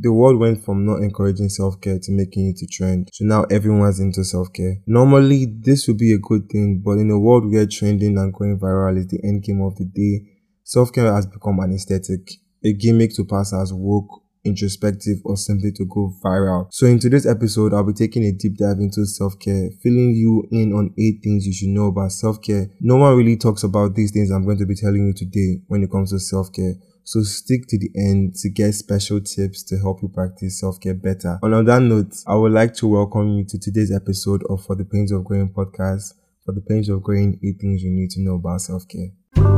The world went from not encouraging self care to making it a trend. So now everyone's into self care. Normally, this would be a good thing, but in a world where trending and going viral is the end game of the day, self care has become an aesthetic, a gimmick to pass as woke introspective, or simply to go viral. So in today's episode, I'll be taking a deep dive into self-care, filling you in on eight things you should know about self-care. No one really talks about these things I'm going to be telling you today when it comes to self-care. So stick to the end to get special tips to help you practice self-care better. On that note, I would like to welcome you to today's episode of For the Pains of Growing podcast. For the Pains of Growing, eight things you need to know about self-care.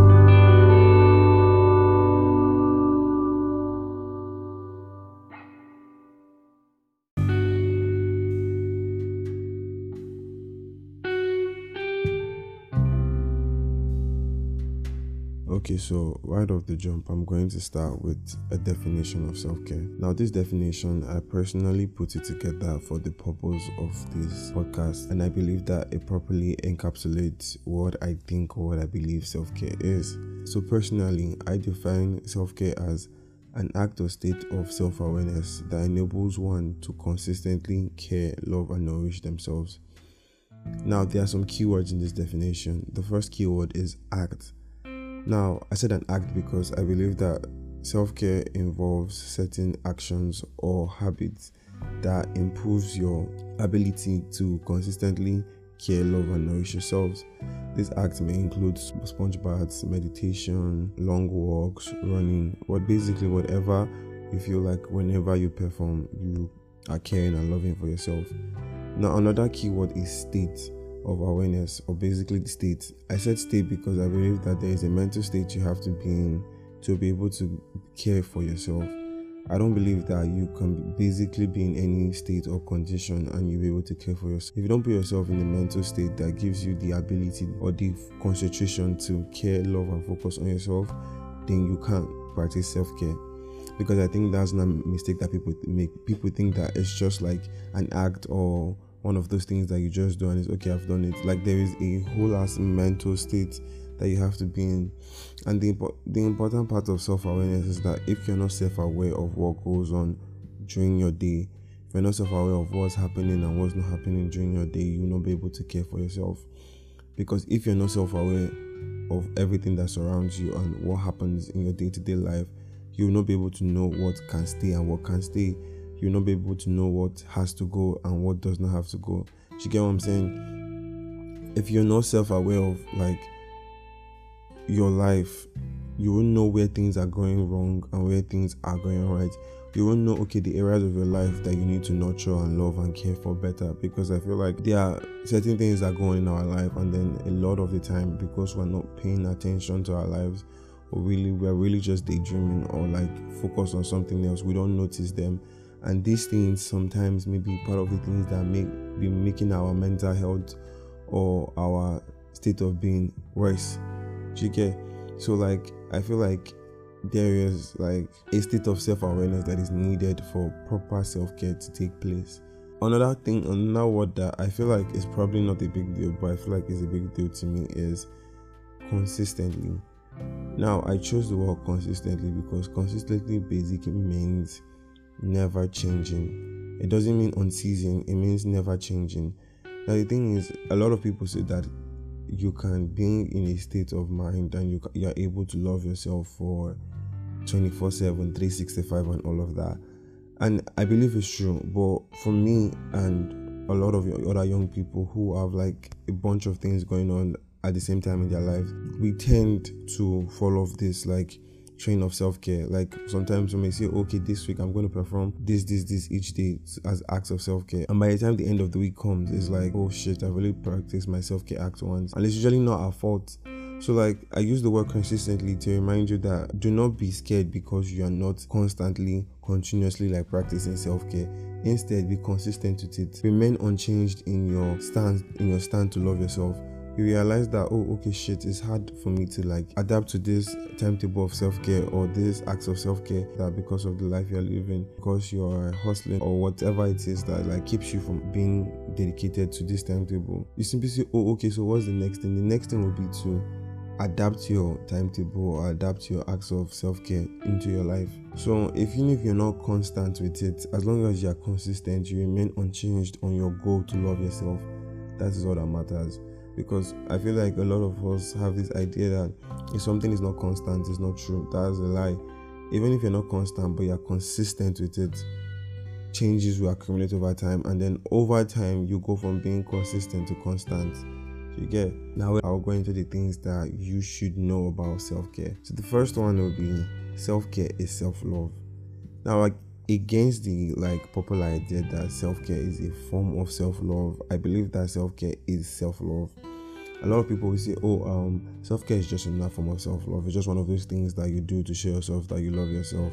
Okay, so right off the jump, I'm going to start with a definition of self care. Now, this definition, I personally put it together for the purpose of this podcast, and I believe that it properly encapsulates what I think or what I believe self care is. So, personally, I define self care as an act or state of self awareness that enables one to consistently care, love, and nourish themselves. Now, there are some keywords in this definition. The first keyword is act. Now, I said an act because I believe that self care involves certain actions or habits that improves your ability to consistently care, love, and nourish yourselves. These acts may include sponge baths, meditation, long walks, running, but basically whatever you feel like whenever you perform, you are caring and loving for yourself. Now, another keyword is state of awareness, or basically the state. I said state because I believe that there is a mental state you have to be in to be able to care for yourself. I don't believe that you can basically be in any state or condition and you'll be able to care for yourself. If you don't put yourself in a mental state that gives you the ability or the concentration to care, love, and focus on yourself, then you can't practice self care. Because I think that's not a mistake that people make. People think that it's just like an act or one of those things that you just do and it's okay, I've done it. Like there is a whole ass mental state that you have to be in. And the the important part of self awareness is that if you're not self aware of what goes on during your day, if you're not self aware of what's happening and what's not happening during your day, you will not be able to care for yourself. Because if you're not self aware of everything that surrounds you and what happens in your day to day life, you will not be able to know what can stay and what can't stay you'll not be able to know what has to go and what does not have to go. Do you get what I'm saying? If you're not self aware of like your life, you won't know where things are going wrong and where things are going right. You won't know, okay, the areas of your life that you need to nurture and love and care for better. Because I feel like there are certain things that go in our life, and then a lot of the time, because we're not paying attention to our lives, or really we're really just daydreaming or like focus on something else, we don't notice them and these things sometimes may be part of the things that make be making our mental health or our state of being worse. You get? So like i feel like there is like a state of self-awareness that is needed for proper self-care to take place. Another thing another word that i feel like is probably not a big deal but i feel like is a big deal to me is consistently. Now i chose the word consistently because consistently basically means never changing. It doesn't mean unceasing, it means never changing. Now, the thing is, a lot of people say that you can be in a state of mind and you, you are able to love yourself for 24 7, 365, and all of that. And I believe it's true, but for me and a lot of other young people who have like a bunch of things going on at the same time in their life, we tend to fall off this like train of self-care. Like sometimes we may say okay this week i'm going to perform this this this each day as acts of self-care. And by the time the end of the week comes it's like oh shit I've really practiced my self-care act once. And it's usually not our fault. So, like, I use the word consistently to remind you that do not be scared because you are not constantly, continuously like practicing self care. Instead, be consistent with it. Remain unchanged in your stance, in your stand to love yourself you realize that oh okay shit it's hard for me to like adapt to this timetable of self-care or this acts of self-care that because of the life you're living because you're hustling or whatever it is that like keeps you from being dedicated to this timetable you simply say oh okay so what's the next thing? The next thing will be to adapt your timetable or adapt your acts of self-care into your life. So even if you're not constant with it as long as you're consistent you remain unchanged on your goal to love yourself that is all that matters because i feel like a lot of us have this idea that if something is not constant it's not true that's a lie even if you're not constant but you're consistent with it changes will accumulate over time and then over time you go from being consistent to constant you get now I'll go into the things that you should know about self-care. So the first one will be self-care is self-love. Now like against the like popular idea that self-care is a form of self-love, I believe that self-care is self-love. A lot of people will say, Oh, um, self-care is just another form of self-love. It's just one of those things that you do to show yourself that you love yourself.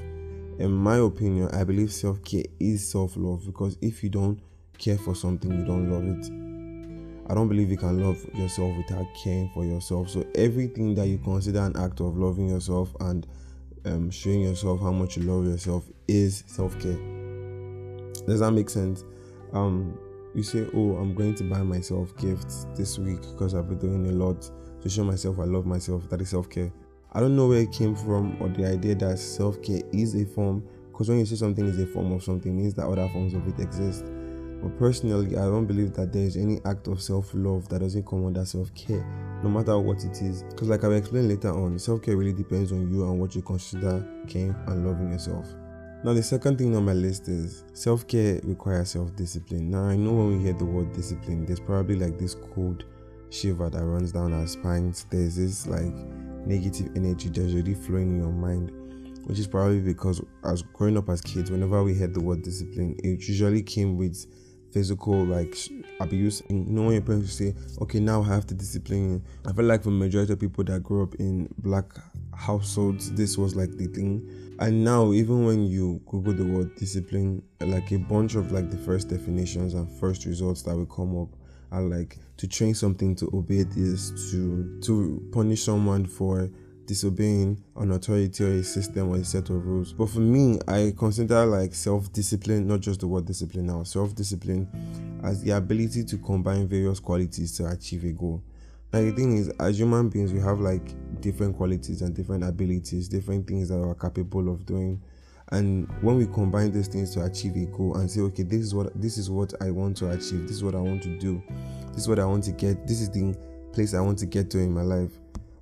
In my opinion, I believe self-care is self-love because if you don't care for something, you don't love it I don't believe you can love yourself without caring for yourself. So everything that you consider an act of loving yourself and um, showing yourself how much you love yourself is self-care. Does that make sense? Um, you say, "Oh, I'm going to buy myself gifts this week because I've been doing a lot to show myself I love myself." That is self-care. I don't know where it came from or the idea that self-care is a form. Because when you say something is a form of something, means that other forms of it exist. But personally, I don't believe that there is any act of self love that doesn't come under self care, no matter what it is. Because, like I will explain later on, self care really depends on you and what you consider caring and loving yourself. Now, the second thing on my list is self care requires self discipline. Now, I know when we hear the word discipline, there's probably like this cold shiver that runs down our spines. There's this like negative energy that's already flowing in your mind which is probably because as growing up as kids, whenever we heard the word discipline, it usually came with physical like abuse. And you know your parents say, "Okay, now I have to discipline you." I feel like for majority of people that grew up in black households, this was like the thing. And now, even when you Google the word discipline, like a bunch of like the first definitions and first results that will come up are like to train something to obey this, to to punish someone for disobeying an authority or a system or a set of rules. But for me, I consider like self discipline, not just the word discipline now, self discipline as the ability to combine various qualities to achieve a goal. Now, the thing is, as human beings, we have like different qualities and different abilities, different things that we're capable of doing. And when we combine these things to achieve a goal and say, okay, this is what this is what I want to achieve, this is what I want to do, this is what I want to get, this is the place I want to get to in my life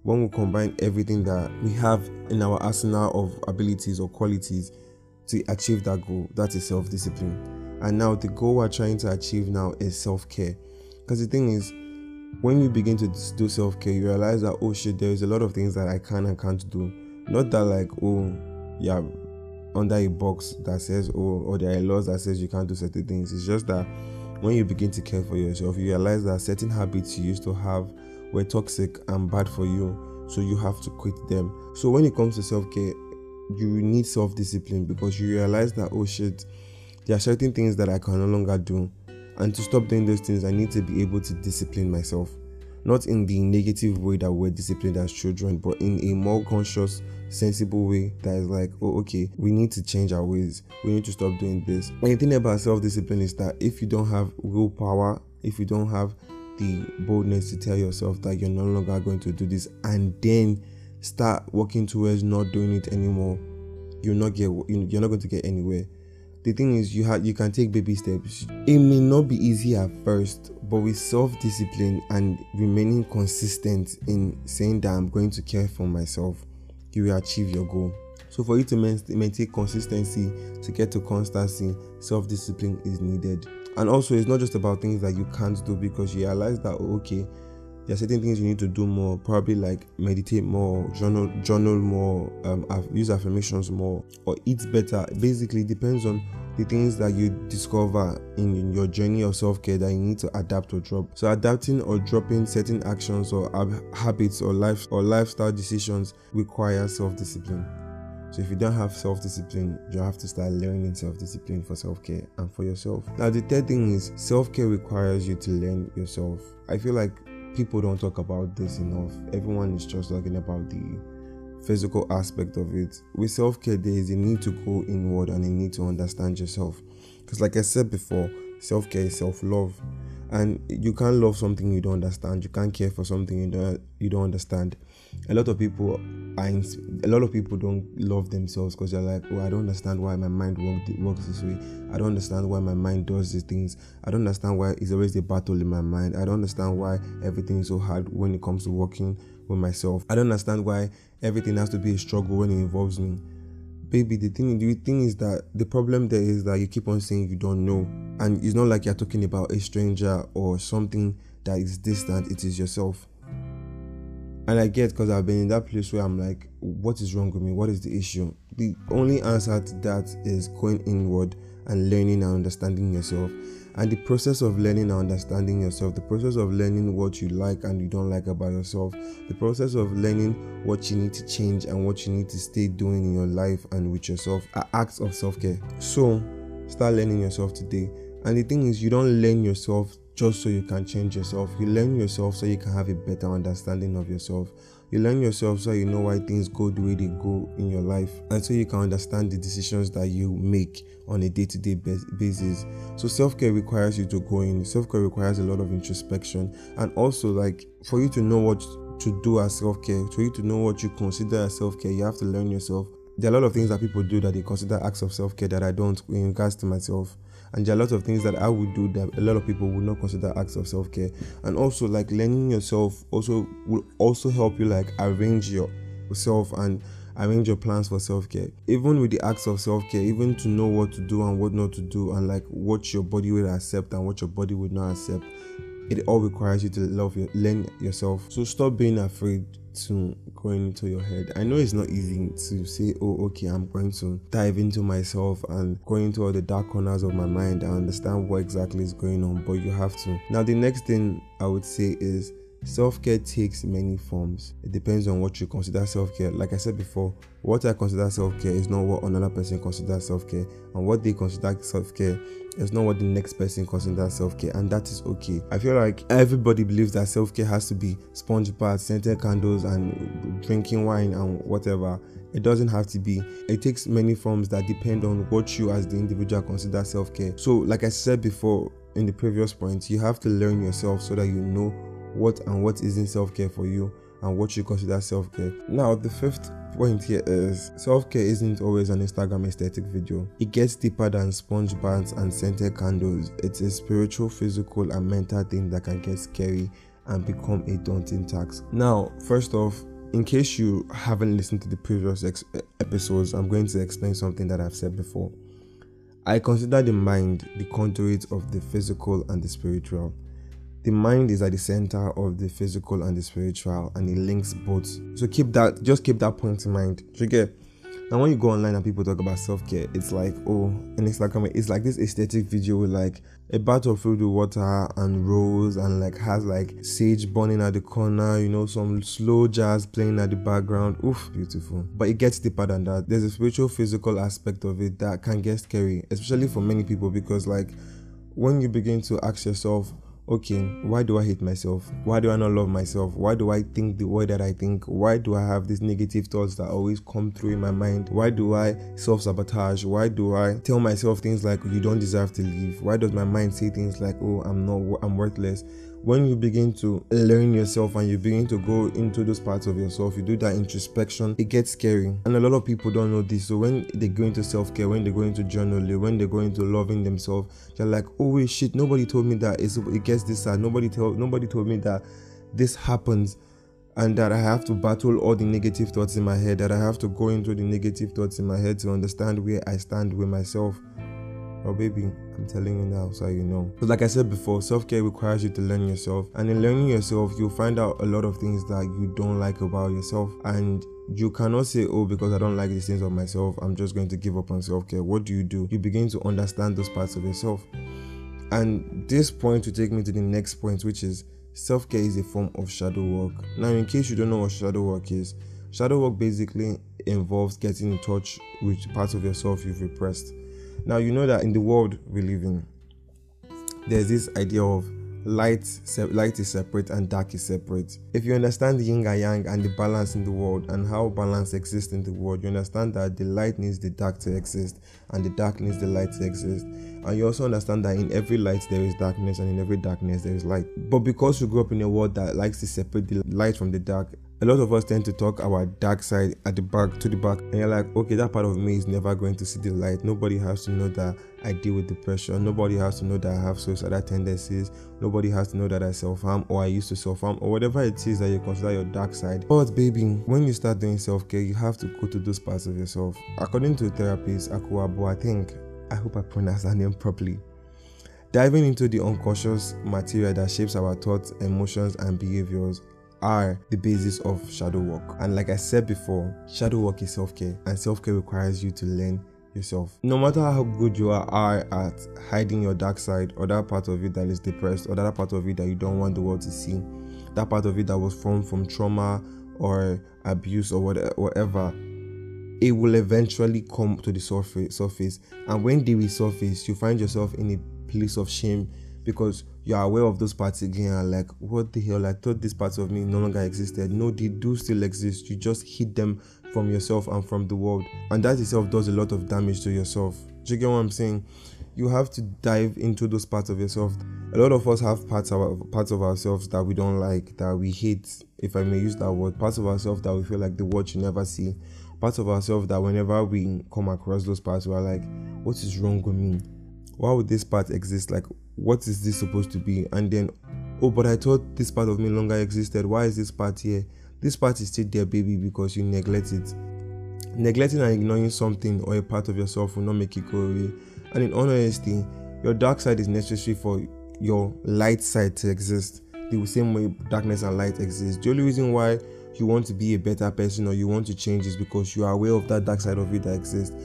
when we combine everything that we have in our arsenal of abilities or qualities to achieve that goal, that is self discipline. And now the goal we're trying to achieve now is self care. Because the thing is, when you begin to do self care, you realize that oh shit, there is a lot of things that I can and can't do. Not that like oh yeah under a box that says oh or there are laws that says you can't do certain things. It's just that when you begin to care for yourself, you realize that certain habits you used to have were toxic and bad for you, so you have to quit them. So when it comes to self care, you need self discipline because you realize that oh shit, there are certain things that I can no longer do, and to stop doing those things, I need to be able to discipline myself. Not in the negative way that we're disciplined as children, but in a more conscious, sensible way that is like, oh, okay, we need to change our ways. We need to stop doing this. And the thing about self discipline is that if you don't have willpower, if you don't have the boldness to tell yourself that you're no longer going to do this and then start working towards not doing it anymore you're not get you're not going to get anywhere. The thing is you have you can take baby steps. It may not be easy at first but with self-discipline and remaining consistent in saying that i'm going to care for myself you will achieve your goal. So for you to maintain consistency to get to constancy self-discipline is needed and also it's not just about things that you can't do because you realize that oh, okay there are certain things you need to do more probably like meditate more journal journal more um, use affirmations more or eat better. Basically depends on the things that you discover in, in your journey of self-care that you need to adapt or drop. So adapting or dropping certain actions or habits or life or lifestyle decisions require self-discipline so if you don't have self discipline, you have to start learning self discipline for self care and for yourself. Now, the third thing is self care requires you to learn yourself. I feel like people don't talk about this enough. Everyone is just talking about the physical aspect of it. With self care, there is a need to go inward and a need to understand yourself. Because, like I said before, self care is self love. And you can't love something you don't understand. You can't care for something you don't you don't understand. A lot of people are in, a lot of people don't love themselves because they're like oh i don't understand why my mind work, works this way. I don't understand why my mind does these things. I don't understand why it's always a battle in my mind. I don't understand why everything is so hard when it comes to working with myself. I don't understand why everything has to be a struggle when it involves me baby the thing the thing is that the problem there is that you keep on saying you don't know. And it's not like you're talking about a stranger or something that is distant it is yourself. And i get because i've been in that place where i'm like what is wrong with me? What is the issue? The only answer to that is going inward and learning and understanding yourself and the process of learning and understanding yourself, the process of learning what you like and you don't like about yourself, the process of learning what you need to change and what you need to stay doing in your life and with yourself are acts of self care. So, start learning yourself today. And the thing is, you don't learn yourself just so you can change yourself. You learn yourself so you can have a better understanding of yourself. You learn yourself so you know why things go the way they go in your life and so you can understand the decisions that you make on a day to day basis. So, self care requires you to go in, self care requires a lot of introspection and also, like, for you to know what to do as self care, for you to know what you consider as self care, you have to learn yourself. There are a lot of things that people do that they consider acts of self care that I don't in regards to myself and there are a lot of things that I would do that a lot of people would not consider acts of self care. And also, like learning yourself also will also help you like arrange yourself and arrange your plans for self care. Even with the acts of self care, even to know what to do and what not to do, and like what your body will accept and what your body would not accept, it all requires you to love your learn yourself. So stop being afraid to going into your head. I know it's not easy to say, oh, okay, I'm going to dive into myself and go into all the dark corners of my mind and understand what exactly is going on, but you have to. Now, the next thing I would say is Self care takes many forms. It depends on what you consider self care. Like I said before, what I consider self care is not what another person considers self care, and what they consider self care is not what the next person considers self care, and that is okay. I feel like everybody believes that self care has to be sponge baths, scented candles, and drinking wine and whatever. It doesn't have to be. It takes many forms that depend on what you as the individual consider self care. So, like I said before in the previous point, you have to learn yourself so that you know what and what isn't self care for you and what you consider self care. Now, the fifth point here is self care isn't always an Instagram aesthetic video. It gets deeper than sponge baths and scented candles. It's a spiritual, physical, and mental thing that can get scary and become a daunting task. Now, first off, in case you haven't listened to the previous ex- episodes, I'm going to explain something that I've said before. I consider the mind the conduit of the physical and the spiritual the mind is at the center of the physical and the spiritual and it links both. So keep that just keep that point in mind. You get? Now when you go online and people talk about self-care it's like oh and it's like it's like this aesthetic video with like a bottle filled with water and rose and like has like sage burning at the corner you know some slow jazz playing at the background. Oof beautiful. But it gets deeper than that. There's a spiritual physical aspect of it that can get scary especially for many people because like when you begin to ask yourself okay, why do I hate myself? Why do I not love myself? Why do I think the way that I think? Why do I have these negative thoughts that always come through in my mind? Why do I self sabotage? Why do I tell myself things like, you don't deserve to live? Why does my mind say things like, oh, I'm not, I'm worthless? When you begin to learn yourself and you begin to go into those parts of yourself, you do that introspection, it gets scary. And a lot of people don't know this. So when they go into self-care, when they go into journaling, when they go into loving themselves, they're like, oh wait, shit, nobody told me that it's, it gets this sad. Nobody told nobody told me that this happens and that I have to battle all the negative thoughts in my head, that I have to go into the negative thoughts in my head to understand where I stand with myself. Oh, baby, I'm telling you now so you know. But like I said before, self care requires you to learn yourself. And in learning yourself, you'll find out a lot of things that you don't like about yourself. And you cannot say, oh, because I don't like these things of myself, I'm just going to give up on self care. What do you do? You begin to understand those parts of yourself. And this point will take me to the next point, which is self care is a form of shadow work. Now, in case you don't know what shadow work is, shadow work basically involves getting in touch with parts of yourself you've repressed. Now, you know that in the world we live in, there's this idea of light light is separate and dark is separate. If you understand the yin and yang and the balance in the world and how balance exists in the world you understand that the light needs the dark to exist and the dark needs the light to exist. And you also understand that in every light there is darkness and in every darkness there is light. But because you grew up in a world that likes to separate the light from the dark a lot of us tend to talk our dark side at the back to the back and you're like okay that part of me is never going to see the light. Nobody has to know that i deal with depression. Nobody has to know that i have suicidal tendencies. Nobody has to know that i self-harm or i used to self-harm or whatever it is that you consider your dark side. But baby when you start doing self-care you have to go to those parts of yourself. According to therapist akuabo i think i hope i pronounced that name properly diving into the unconscious material that shapes our thoughts emotions and behaviors are the basis of shadow work. And like I said before, shadow work is self care, and self care requires you to learn yourself. No matter how good you are at hiding your dark side, or that part of you that is depressed, or that part of you that you don't want the world to see, that part of you that was formed from trauma or abuse or whatever, it will eventually come to the surface. Surface, and when they resurface, you find yourself in a place of shame because you are aware of those parts again and like what the hell i thought these parts of me no longer existed. No they do still exist. You just hid them from yourself and from the world. And that itself does a lot of damage to yourself. Do you get what i'm saying? You have to dive into those parts of yourself. A lot of us have parts of parts of ourselves that we don't like that we hate if i may use that word. Parts of ourselves that we feel like the world should never see. Parts of ourselves that whenever we come across those parts we're like what is wrong with me why would this part exist? Like what is this supposed to be? And then oh but i thought this part of me longer existed. Why is this part here? This part is still there baby because you neglect it. Neglecting and ignoring something or a part of yourself will not make it go away. And in honesty your dark side is necessary for your light side to exist. The same way darkness and light exist. The only reason why you want to be a better person or you want to change is because you are aware of that dark side of you that exists.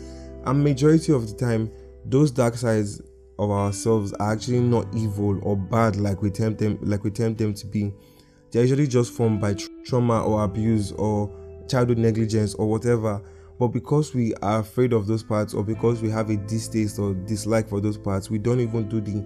And majority of the time those dark sides of ourselves are actually not evil or bad like we tempt them like we tempt them to be. They're usually just formed by trauma or abuse or childhood negligence or whatever. But because we are afraid of those parts or because we have a distaste or dislike for those parts, we don't even do the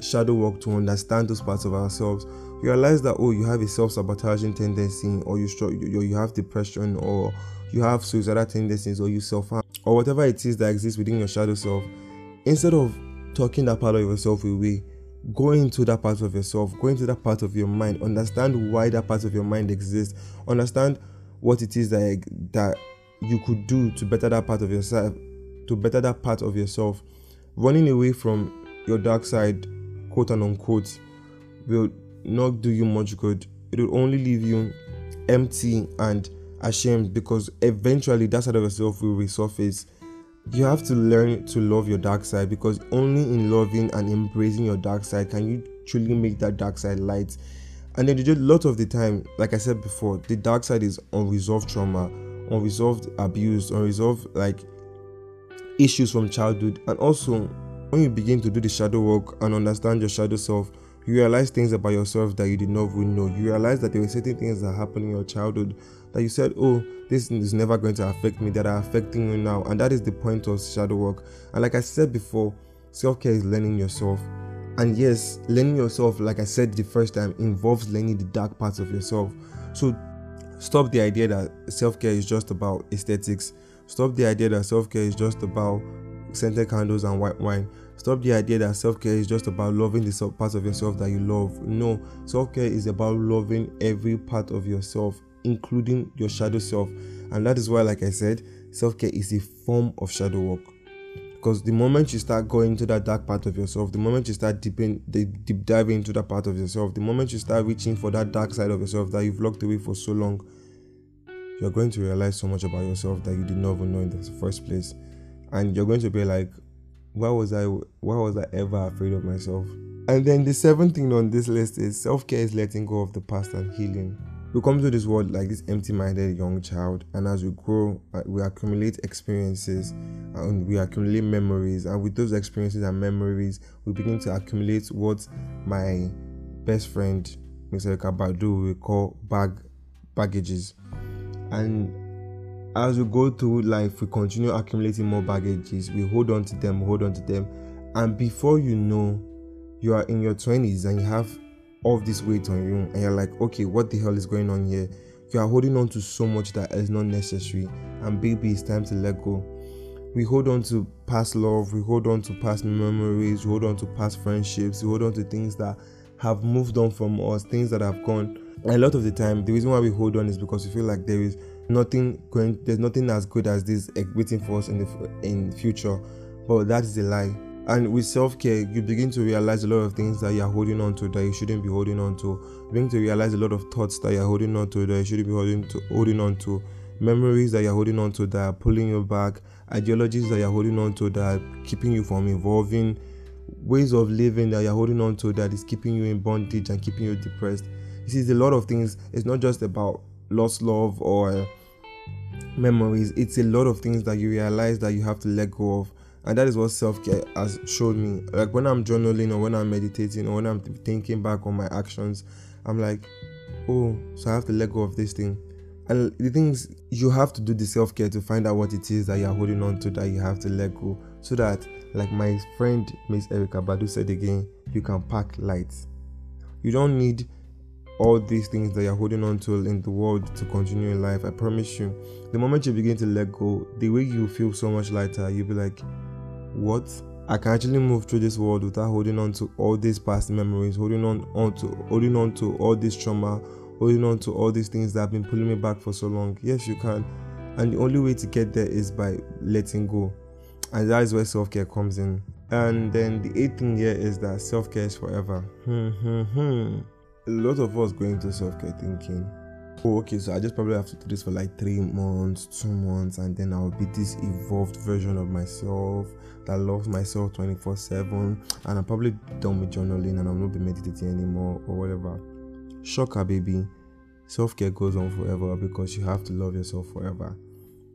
shadow work to understand those parts of ourselves. You realize that oh, you have a self-sabotaging tendency, or you you, you have depression, or you have suicidal tendencies, or you self-harm, or whatever it is that exists within your shadow self. Instead of talking that part of yourself away go into that part of yourself go into that part of your mind understand why that part of your mind exists understand what it is that that you could do to better that part of yourself to better that part of yourself running away from your dark side quote and unquote will not do you much good it will only leave you empty and ashamed because eventually that side of yourself will resurface you have to learn to love your dark side because only in loving and embracing your dark side can you truly make that dark side light. And then a lot of the time, like I said before, the dark side is unresolved trauma, unresolved abuse, unresolved like issues from childhood. And also, when you begin to do the shadow work and understand your shadow self, you realize things about yourself that you did not even know. You realize that there were certain things that happened in your childhood that you said, oh, this is never going to affect me, that are affecting you now. And that is the point of shadow work. And like I said before, self care is learning yourself. And yes, learning yourself, like I said the first time, involves learning the dark parts of yourself. So stop the idea that self care is just about aesthetics. Stop the idea that self care is just about scented candles and white wine. Stop the idea that self care is just about loving the parts of yourself that you love. No, self care is about loving every part of yourself including your shadow self. And that is why, like I said, self care is a form of shadow work. Because the moment you start going to that dark part of yourself, the moment you start deeping, deep diving into that part of yourself, the moment you start reaching for that dark side of yourself that you've locked away for so long, you're going to realize so much about yourself that you did not even know in the first place. And you're going to be like, why was I why was I ever afraid of myself? And then the seventh thing on this list is self-care is letting go of the past and healing we come to this world like this empty minded young child, and as we grow, uh, we accumulate experiences and we accumulate memories. And with those experiences and memories, we begin to accumulate what my best friend, Mr. Kabadu, will call bag baggages. And as we go through life, we continue accumulating more baggages. We hold on to them, hold on to them, and before you know, you are in your 20s and you have all this weight on you and you're like okay what the hell is going on here? You are holding on to so much that is not necessary. And baby it's time to let go. We hold on to past love we hold on to past memories we hold on to past friendships we hold on to things that have moved on from us things that have gone. And a lot of the time the reason why we hold on is because we feel like there is nothing going there's nothing as good as this waiting for us in the in future. But that is a lie. And with self-care you begin to realize a lot of things that you're holding on to that you shouldn't be holding on to. You begin to realize a lot of thoughts that you're holding on to that you shouldn't be holding to holding on to. Memories that you're holding on to that are pulling you back. Ideologies that you're holding on to that are keeping you from evolving. Ways of living that you're holding on to that is keeping you in bondage and keeping you depressed. This is a lot of things. It's not just about lost love or memories it's a lot of things that you realize that you have to let go of. And that is what self-care has showed me. Like when i'm journaling or when i'm meditating or when i'm thinking back on my actions i'm like oh so i have to let go of this thing. And the things you have to do the self-care to find out what it is that you're holding on to that you have to let go. So that like my friend miss Erykah Badu said again you can pack light you don't need all these things that you're holding on to in the world to continue in life i promise you the moment you begin to let go the way you feel so much lighter you'll be like what I can actually move through this world without holding on to all these past memories, holding on, on to holding on to all this trauma, holding on to all these things that have been pulling me back for so long. Yes, you can. And the only way to get there is by letting go. And that is where self-care comes in. And then the eighth thing here is that self-care is forever. Hmm, hmm, hmm. A lot of us go into self-care thinking, oh, okay, so I just probably have to do this for like three months, two months, and then I'll be this evolved version of myself that loves myself 24 7 and I'm probably done with journaling and I'm not be meditating anymore or whatever. Shocker, baby. Self care goes on forever because you have to love yourself forever.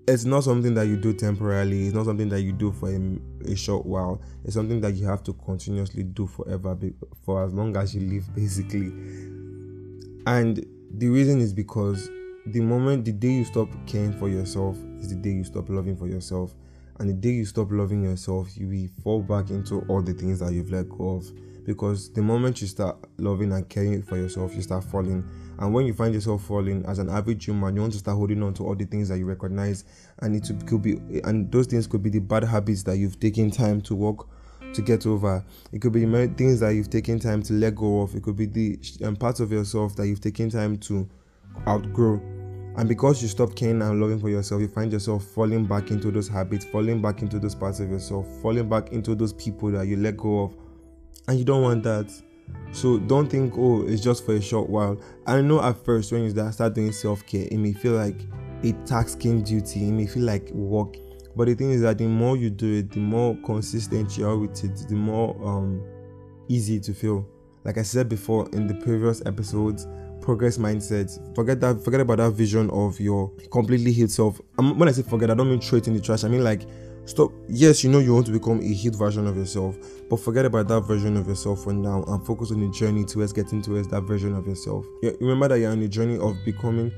It's not something that you do temporarily, it's not something that you do for a, a short while. It's something that you have to continuously do forever, for as long as you live, basically. And the reason is because the moment, the day you stop caring for yourself, is the day you stop loving for yourself and the day you stop loving yourself you will fall back into all the things that you've let go of because the moment you start loving and caring for yourself you start falling. And when you find yourself falling as an average human you want to start holding on to all the things that you recognize and it could be and those things could be the bad habits that you've taken time to work to get over. It could be things that you've taken time to let go of. It could be the um, parts of yourself that you've taken time to outgrow. And because you stop caring and loving for yourself, you find yourself falling back into those habits, falling back into those parts of yourself, falling back into those people that you let go of. And you don't want that. So don't think, oh, it's just for a short while. I know at first when you start doing self care, it may feel like a taxing duty, it may feel like work. But the thing is that the more you do it, the more consistent you are with it, the more um, easy to feel. Like I said before in the previous episodes, progress mindset. Forget that. Forget about that vision of your completely healed self. Um, when I say forget, I don't mean throw it in the trash. I mean like stop. Yes, you know you want to become a healed version of yourself, but forget about that version of yourself for now and focus on the journey towards getting towards that version of yourself. Yeah, remember that you're on the journey of becoming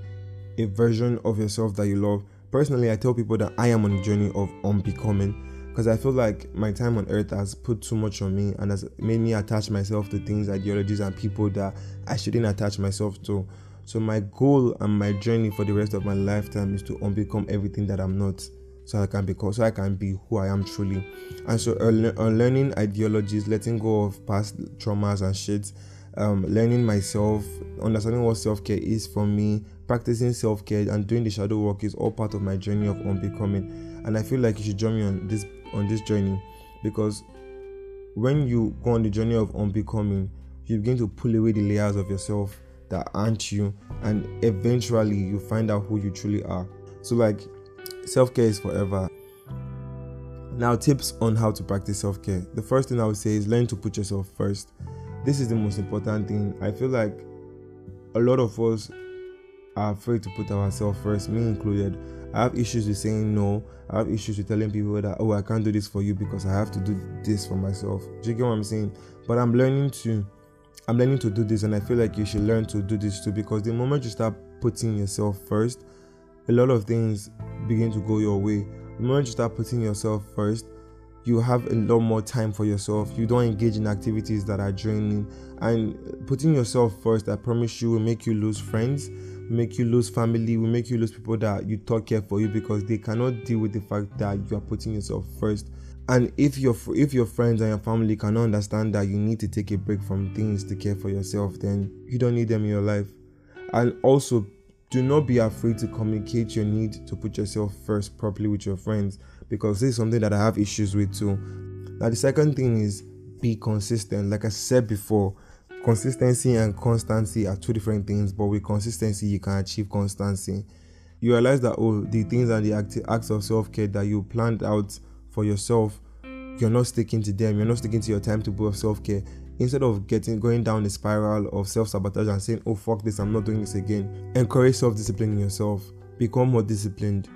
a version of yourself that you love. Personally, I tell people that I am on the journey of unbecoming because I feel like my time on earth has put too much on me and has made me attach myself to things, ideologies, and people that I shouldn't attach myself to. So my goal and my journey for the rest of my lifetime is to unbecome everything that I'm not, so I can become, so I can be who I am truly. And so unlearning ideologies, letting go of past traumas and shit, um, learning myself, understanding what self care is for me, practicing self care, and doing the shadow work is all part of my journey of unbecoming. And I feel like you should join me on this on this journey because when you go on the journey of unbecoming, you begin to pull away the layers of yourself that aren't you, and eventually you find out who you truly are. So, like, self care is forever. Now, tips on how to practice self care. The first thing I would say is learn to put yourself first. This is the most important thing. I feel like a lot of us are afraid to put ourselves first, me included. I have issues with saying no. I have issues with telling people that, oh, I can't do this for you because I have to do this for myself. Do you get what I'm saying? But I'm learning to, I'm learning to do this, and I feel like you should learn to do this too because the moment you start putting yourself first, a lot of things begin to go your way. The moment you start putting yourself first, you have a lot more time for yourself. You don't engage in activities that are draining. And putting yourself first, I promise you, will make you lose friends, make you lose family, will make you lose people that you thought care for you because they cannot deal with the fact that you are putting yourself first. And if your if your friends and your family cannot understand that you need to take a break from things to care for yourself, then you don't need them in your life. And also, do not be afraid to communicate your need to put yourself first properly with your friends because this is something that I have issues with too. Now, the second thing is be consistent. Like I said before, consistency and constancy are two different things, but with consistency, you can achieve constancy. You realize that oh, the things and the acts of self care that you planned out for yourself, you're not sticking to them, you're not sticking to your timetable of self care. Instead of getting going down the spiral of self sabotage and saying, oh, fuck this, I'm not doing this again, encourage self discipline in yourself. Become more disciplined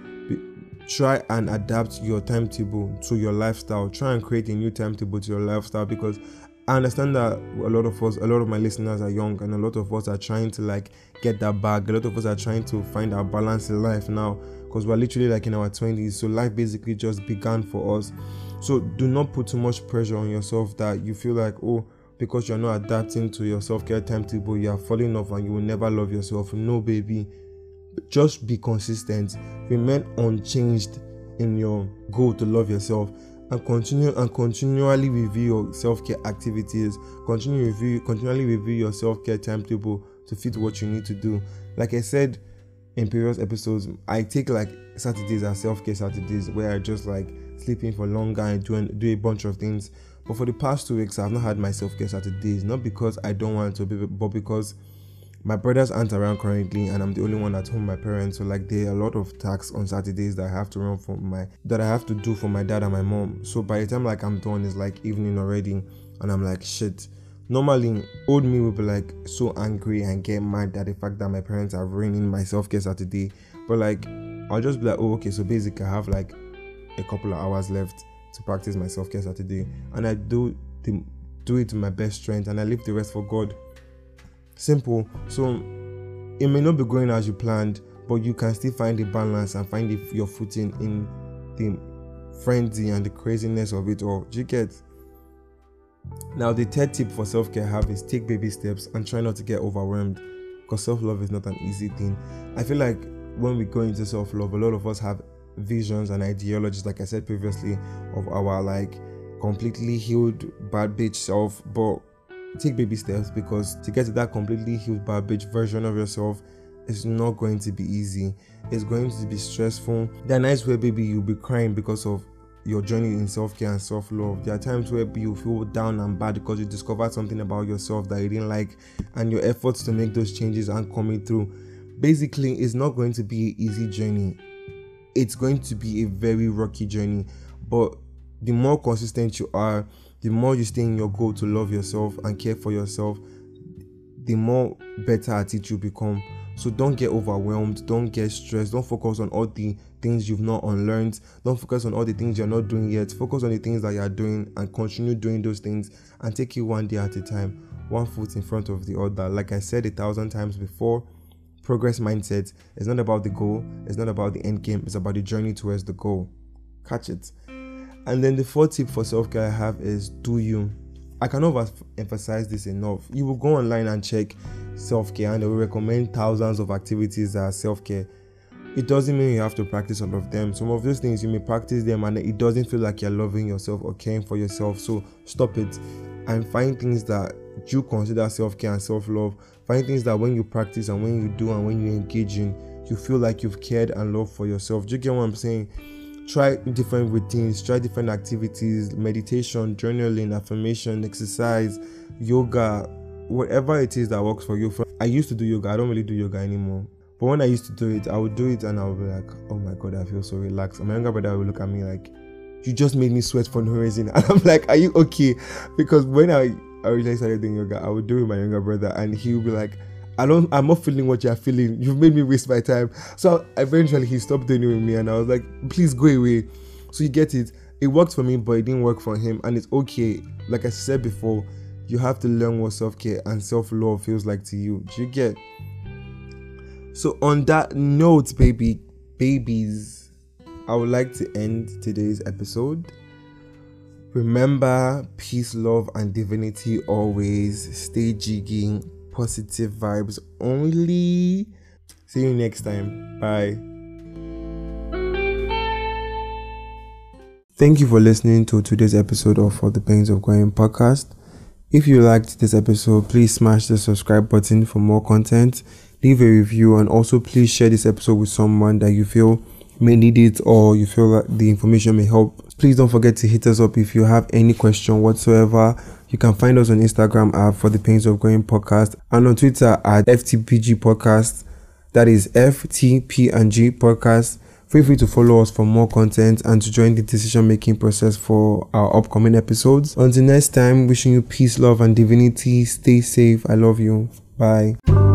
try and adapt your timetable to your lifestyle. Try and create a new timetable to your lifestyle because I understand that a lot of us, a lot of my listeners are young, and a lot of us are trying to like get that back. A lot of us are trying to find our balance in life now because we're literally like in our 20s. So life basically just began for us. So do not put too much pressure on yourself that you feel like, oh, because you're not adapting to your self care timetable, you are falling off and you will never love yourself. No, baby. Just be consistent. Remain unchanged in your goal to love yourself and continue and continually review your self-care activities. Continue review continually review your self-care timetable to fit what you need to do. Like i said in previous episodes i take like saturdays as self-care saturdays where i just like sleeping for longer and doing do a bunch of things but for the past two weeks i've not had my self-care saturdays not because i don't want to but because my brothers aren't around currently and i'm the only one at home my parents so like there are a lot of tasks on saturdays that i have to run for my that i have to do for my dad and my mom. So by the time like i'm done it's like evening already and i'm like shit. Normally old me would be like so angry and get mad at the fact that my parents are ruining my self-care saturday. But like i'll just be like oh okay so basically i have like a couple of hours left to practice my self-care saturday and i do the, do it to my best strength and i leave the rest for god Simple. So it may not be going as you planned, but you can still find the balance and find the, your footing in the frenzy and the craziness of it all. Do you get? Now, the third tip for self care have is take baby steps and try not to get overwhelmed because self love is not an easy thing. I feel like when we go into self love, a lot of us have visions and ideologies, like I said previously, of our like completely healed bad bitch self, but take baby steps because to get to that completely healed bad bitch version of yourself is not going to be easy. It's going to be stressful. There are nights where baby you'll be crying because of your journey in self-care and self-love. There are times where you feel down and bad because you discovered something about yourself that you didn't like and your efforts to make those changes aren't coming through. Basically, it's not going to be an easy journey. It's going to be a very rocky journey. But the more consistent you are, the more you stay in your goal to love yourself and care for yourself, the more better at it you become. So don't get overwhelmed, don't get stressed, don't focus on all the things you've not unlearned, don't focus on all the things you're not doing yet. Focus on the things that you're doing and continue doing those things and take it one day at a time, one foot in front of the other. Like I said a thousand times before, progress mindset is not about the goal, it's not about the end game, it's about the journey towards the goal. Catch it. And then the fourth tip for self care I have is do you. I cannot emphasize this enough. You will go online and check self care, and they will recommend thousands of activities that are self care. It doesn't mean you have to practice all of them. Some of those things you may practice them, and it doesn't feel like you're loving yourself or caring for yourself. So stop it and find things that you consider self care and self love. Find things that when you practice and when you do and when you engage in, you feel like you've cared and loved for yourself. Do you get what I'm saying? try different routines, try different activities, meditation, journaling, affirmation, exercise, yoga, whatever it is that works for you. I used to do yoga, I don't really do yoga anymore. But when I used to do it, I would do it and I would be like, oh my god, I feel so relaxed. And my younger brother would look at me like, you just made me sweat for no reason. And I'm like, are you okay? Because when I, I really started doing I would do it with my younger brother and he would be like, I don't I'm not feeling what you're feeling. You've made me waste my time. So eventually he stopped doing it with me and I was like, please go away. So you get it. It worked for me, but it didn't work for him. And it's okay. Like I said before, you have to learn what self-care and self-love feels like to you. Do you get? So on that note, baby, babies, I would like to end today's episode. Remember, peace, love, and divinity always. Stay jigging. Positive vibes only. See you next time. Bye. Thank you for listening to today's episode of For the Pains of Growing podcast. If you liked this episode, please smash the subscribe button for more content. Leave a review and also please share this episode with someone that you feel may need it or you feel that the information may help. Please don't forget to hit us up if you have any question whatsoever. You can find us on Instagram at For the Pains of Growing Podcast and on Twitter at FTPG Podcast. That is FTP and G Podcast. Feel free to follow us for more content and to join the decision making process for our upcoming episodes. Until next time, wishing you peace, love, and divinity. Stay safe. I love you. Bye.